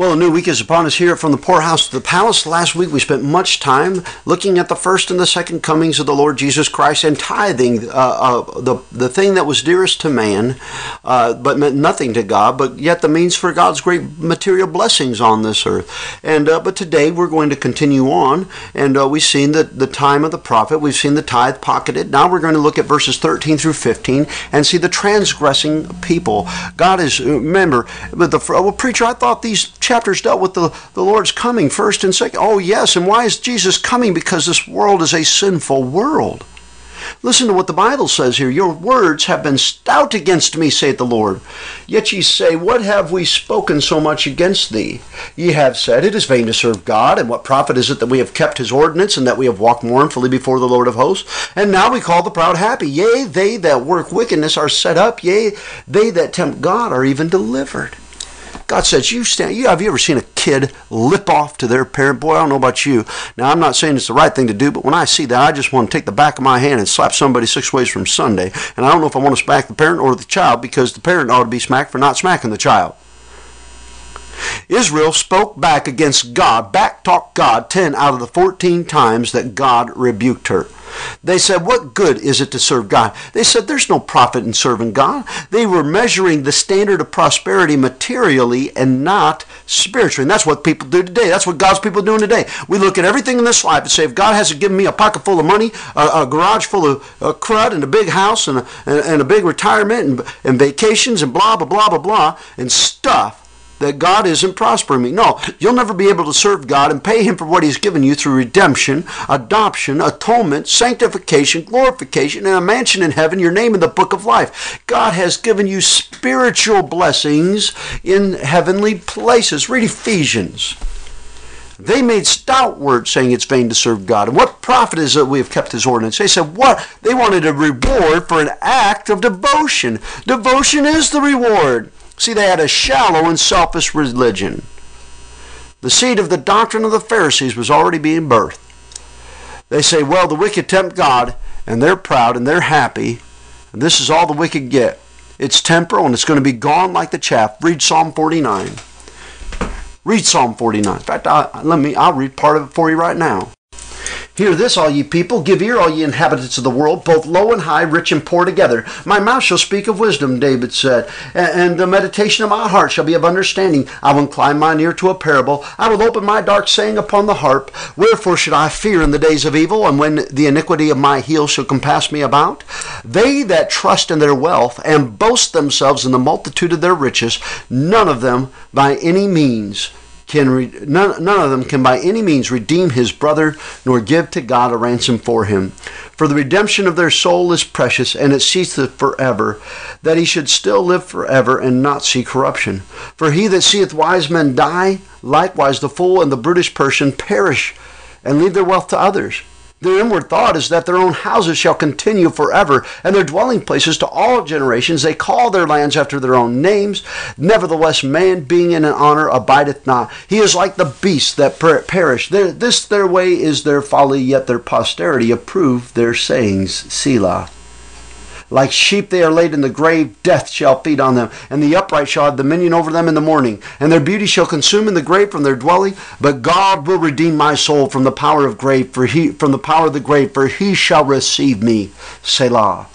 Well, a new week is upon us here from the poorhouse to the palace. Last week we spent much time looking at the first and the second comings of the Lord Jesus Christ and tithing, uh, uh, the, the thing that was dearest to man, uh, but meant nothing to God, but yet the means for God's great material blessings on this earth. And uh, But today we're going to continue on, and uh, we've seen the, the time of the prophet, we've seen the tithe pocketed. Now we're going to look at verses 13 through 15 and see the transgressing people. God is, remember, but the, well, preacher, I thought these chapters dealt with the, the Lord's coming first and second. Oh, yes. And why is Jesus coming? Because this world is a sinful world. Listen to what the Bible says here. Your words have been stout against me, saith the Lord. Yet ye say, What have we spoken so much against thee? Ye have said, It is vain to serve God, and what profit is it that we have kept his ordinance, and that we have walked mournfully before the Lord of hosts? And now we call the proud happy. Yea, they that work wickedness are set up. Yea, they that tempt God are even delivered. God says, you stand, you, have you ever seen a kid lip off to their parent? Boy, I don't know about you. Now, I'm not saying it's the right thing to do, but when I see that, I just want to take the back of my hand and slap somebody six ways from Sunday. And I don't know if I want to smack the parent or the child because the parent ought to be smacked for not smacking the child. Israel spoke back against God, back talked God 10 out of the 14 times that God rebuked her. They said, What good is it to serve God? They said, There's no profit in serving God. They were measuring the standard of prosperity materially and not spiritually. And that's what people do today. That's what God's people are doing today. We look at everything in this life and say, If God hasn't given me a pocket full of money, a, a garage full of uh, crud, and a big house, and a, and a big retirement, and, and vacations, and blah, blah, blah, blah, blah, and stuff, that God isn't prospering me. No, you'll never be able to serve God and pay Him for what He's given you through redemption, adoption, atonement, sanctification, glorification, and a mansion in heaven, your name in the book of life. God has given you spiritual blessings in heavenly places. Read Ephesians. They made stout words saying it's vain to serve God. And what profit is it we have kept his ordinance? They said, what? They wanted a reward for an act of devotion. Devotion is the reward. See, they had a shallow and selfish religion. The seed of the doctrine of the Pharisees was already being birthed. They say, well, the wicked tempt God, and they're proud and they're happy, and this is all the wicked get. It's temporal and it's going to be gone like the chaff. Read Psalm 49. Read Psalm 49. In fact, I, let me, I'll read part of it for you right now. Hear this, all ye people, give ear, all ye inhabitants of the world, both low and high, rich and poor together. My mouth shall speak of wisdom, David said, and the meditation of my heart shall be of understanding. I will incline mine ear to a parable. I will open my dark saying upon the harp. Wherefore should I fear in the days of evil, and when the iniquity of my heel shall compass me about? They that trust in their wealth and boast themselves in the multitude of their riches, none of them by any means can re- none, none of them can by any means redeem his brother nor give to God a ransom for him. For the redemption of their soul is precious, and it ceaseth forever, that he should still live forever and not see corruption. For he that seeth wise men die, likewise the fool and the brutish person perish, and leave their wealth to others. Their inward thought is that their own houses shall continue forever, and their dwelling places to all generations. They call their lands after their own names. Nevertheless, man being in an honor abideth not. He is like the beasts that per- perish. Their, this their way is their folly, yet their posterity approve their sayings. Selah. Like sheep they are laid in the grave, death shall feed on them, and the upright shall have dominion over them in the morning. And their beauty shall consume in the grave from their dwelling. But God will redeem my soul from the power of grave, for he from the power of the grave, for he shall receive me. Selah.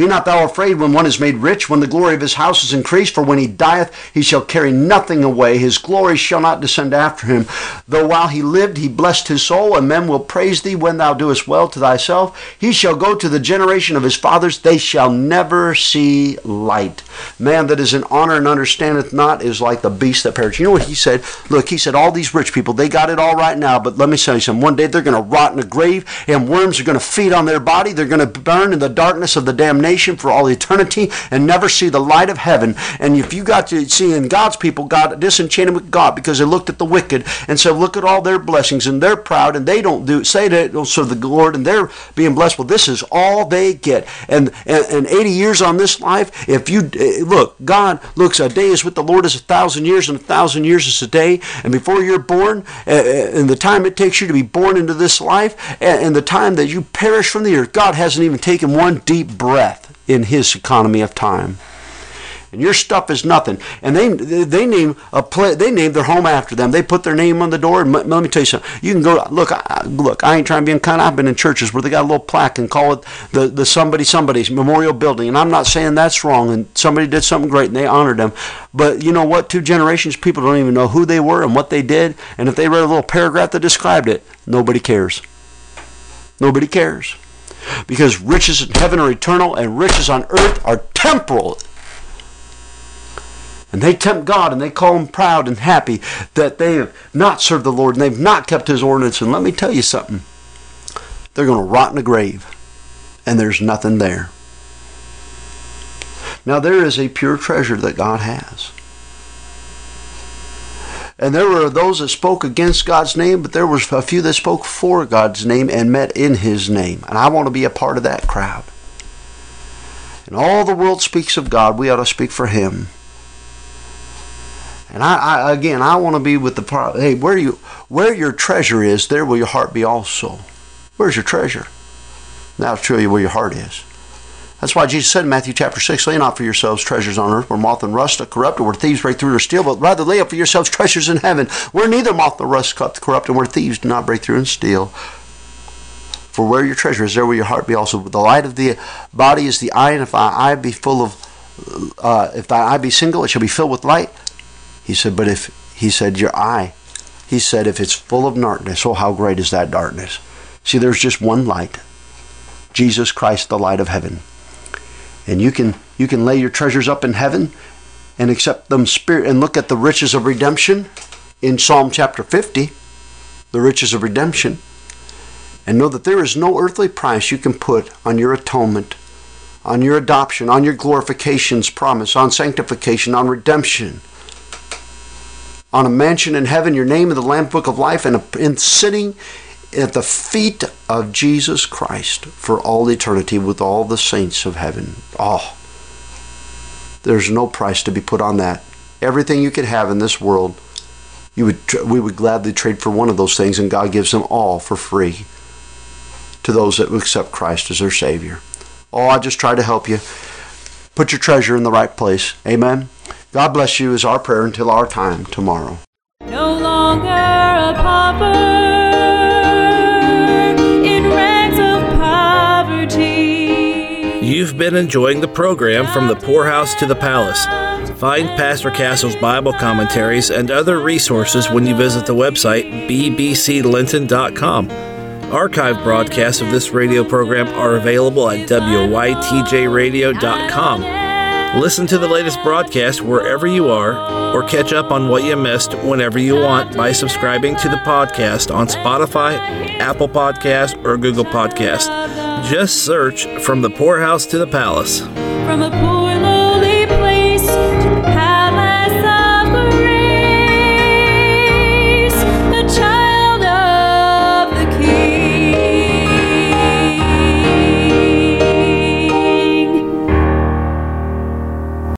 Be not thou afraid when one is made rich, when the glory of his house is increased, for when he dieth, he shall carry nothing away. His glory shall not descend after him. Though while he lived, he blessed his soul, and men will praise thee when thou doest well to thyself. He shall go to the generation of his fathers, they shall never see light. Man that is in honor and understandeth not is like the beast that perish. You know what he said? Look, he said, all these rich people, they got it all right now, but let me tell you something. One day they're going to rot in a grave, and worms are going to feed on their body. They're going to burn in the darkness of the damnation damnation for all eternity and never see the light of heaven. And if you got to see in God's people got disenchanted with God because they looked at the wicked and said, look at all their blessings and they're proud and they don't do say they don't oh, serve the Lord and they're being blessed. Well, this is all they get. And and, and 80 years on this life, if you eh, look, God looks a day is with the Lord as a thousand years and a thousand years is a day. And before you're born, eh, eh, and the time it takes you to be born into this life, eh, and the time that you perish from the earth, God hasn't even taken one deep breath in His economy of time and your stuff is nothing. And they they name a play, they name their home after them. They put their name on the door. And let me tell you something. You can go look. I, look, I ain't trying to be unkind. I've been in churches where they got a little plaque and call it the the somebody somebody's memorial building. And I'm not saying that's wrong. And somebody did something great and they honored them. But you know what? Two generations people don't even know who they were and what they did. And if they read a little paragraph that described it, nobody cares. Nobody cares because riches in heaven are eternal and riches on earth are temporal and they tempt God and they call him proud and happy that they have not served the Lord and they've not kept his ordinance. And let me tell you something they're going to rot in a grave, and there's nothing there. Now, there is a pure treasure that God has. And there were those that spoke against God's name, but there was a few that spoke for God's name and met in his name. And I want to be a part of that crowd. And all the world speaks of God, we ought to speak for him. And I, I again, I want to be with the part. Hey, where you, where your treasure is, there will your heart be also. Where's your treasure? Now I'll show you where your heart is. That's why Jesus said in Matthew chapter 6, lay not for yourselves treasures on earth where moth and rust corrupt, or where thieves break through or steal, but rather lay up for yourselves treasures in heaven where neither moth nor rust corrupt, and where thieves do not break through and steal. For where your treasure is, there will your heart be also. The light of the body is the eye, and if thy eye be full of, uh, if thy eye be single, it shall be filled with light. He said, but if, he said, your eye, he said, if it's full of darkness, oh, how great is that darkness? See, there's just one light Jesus Christ, the light of heaven. And you can, you can lay your treasures up in heaven and accept them spirit and look at the riches of redemption in Psalm chapter 50, the riches of redemption, and know that there is no earthly price you can put on your atonement, on your adoption, on your glorification's promise, on sanctification, on redemption. On a mansion in heaven, your name in the Lamb Book of Life, and, in sitting at the feet of Jesus Christ for all eternity with all the saints of heaven. Oh, there's no price to be put on that. Everything you could have in this world, you would we would gladly trade for one of those things, and God gives them all for free to those that accept Christ as their Savior. Oh, I just try to help you. Put your treasure in the right place. Amen. God bless you is our prayer until our time tomorrow. No longer a pauper You've been enjoying the program From the Poorhouse to the Palace. Find Pastor Castle's Bible commentaries and other resources when you visit the website bbclinton.com. Archive broadcasts of this radio program are available at wytjradio.com. Listen to the latest broadcast wherever you are, or catch up on what you missed whenever you want by subscribing to the podcast on Spotify, Apple Podcast, or Google Podcast. Just search From the Poorhouse to the Palace.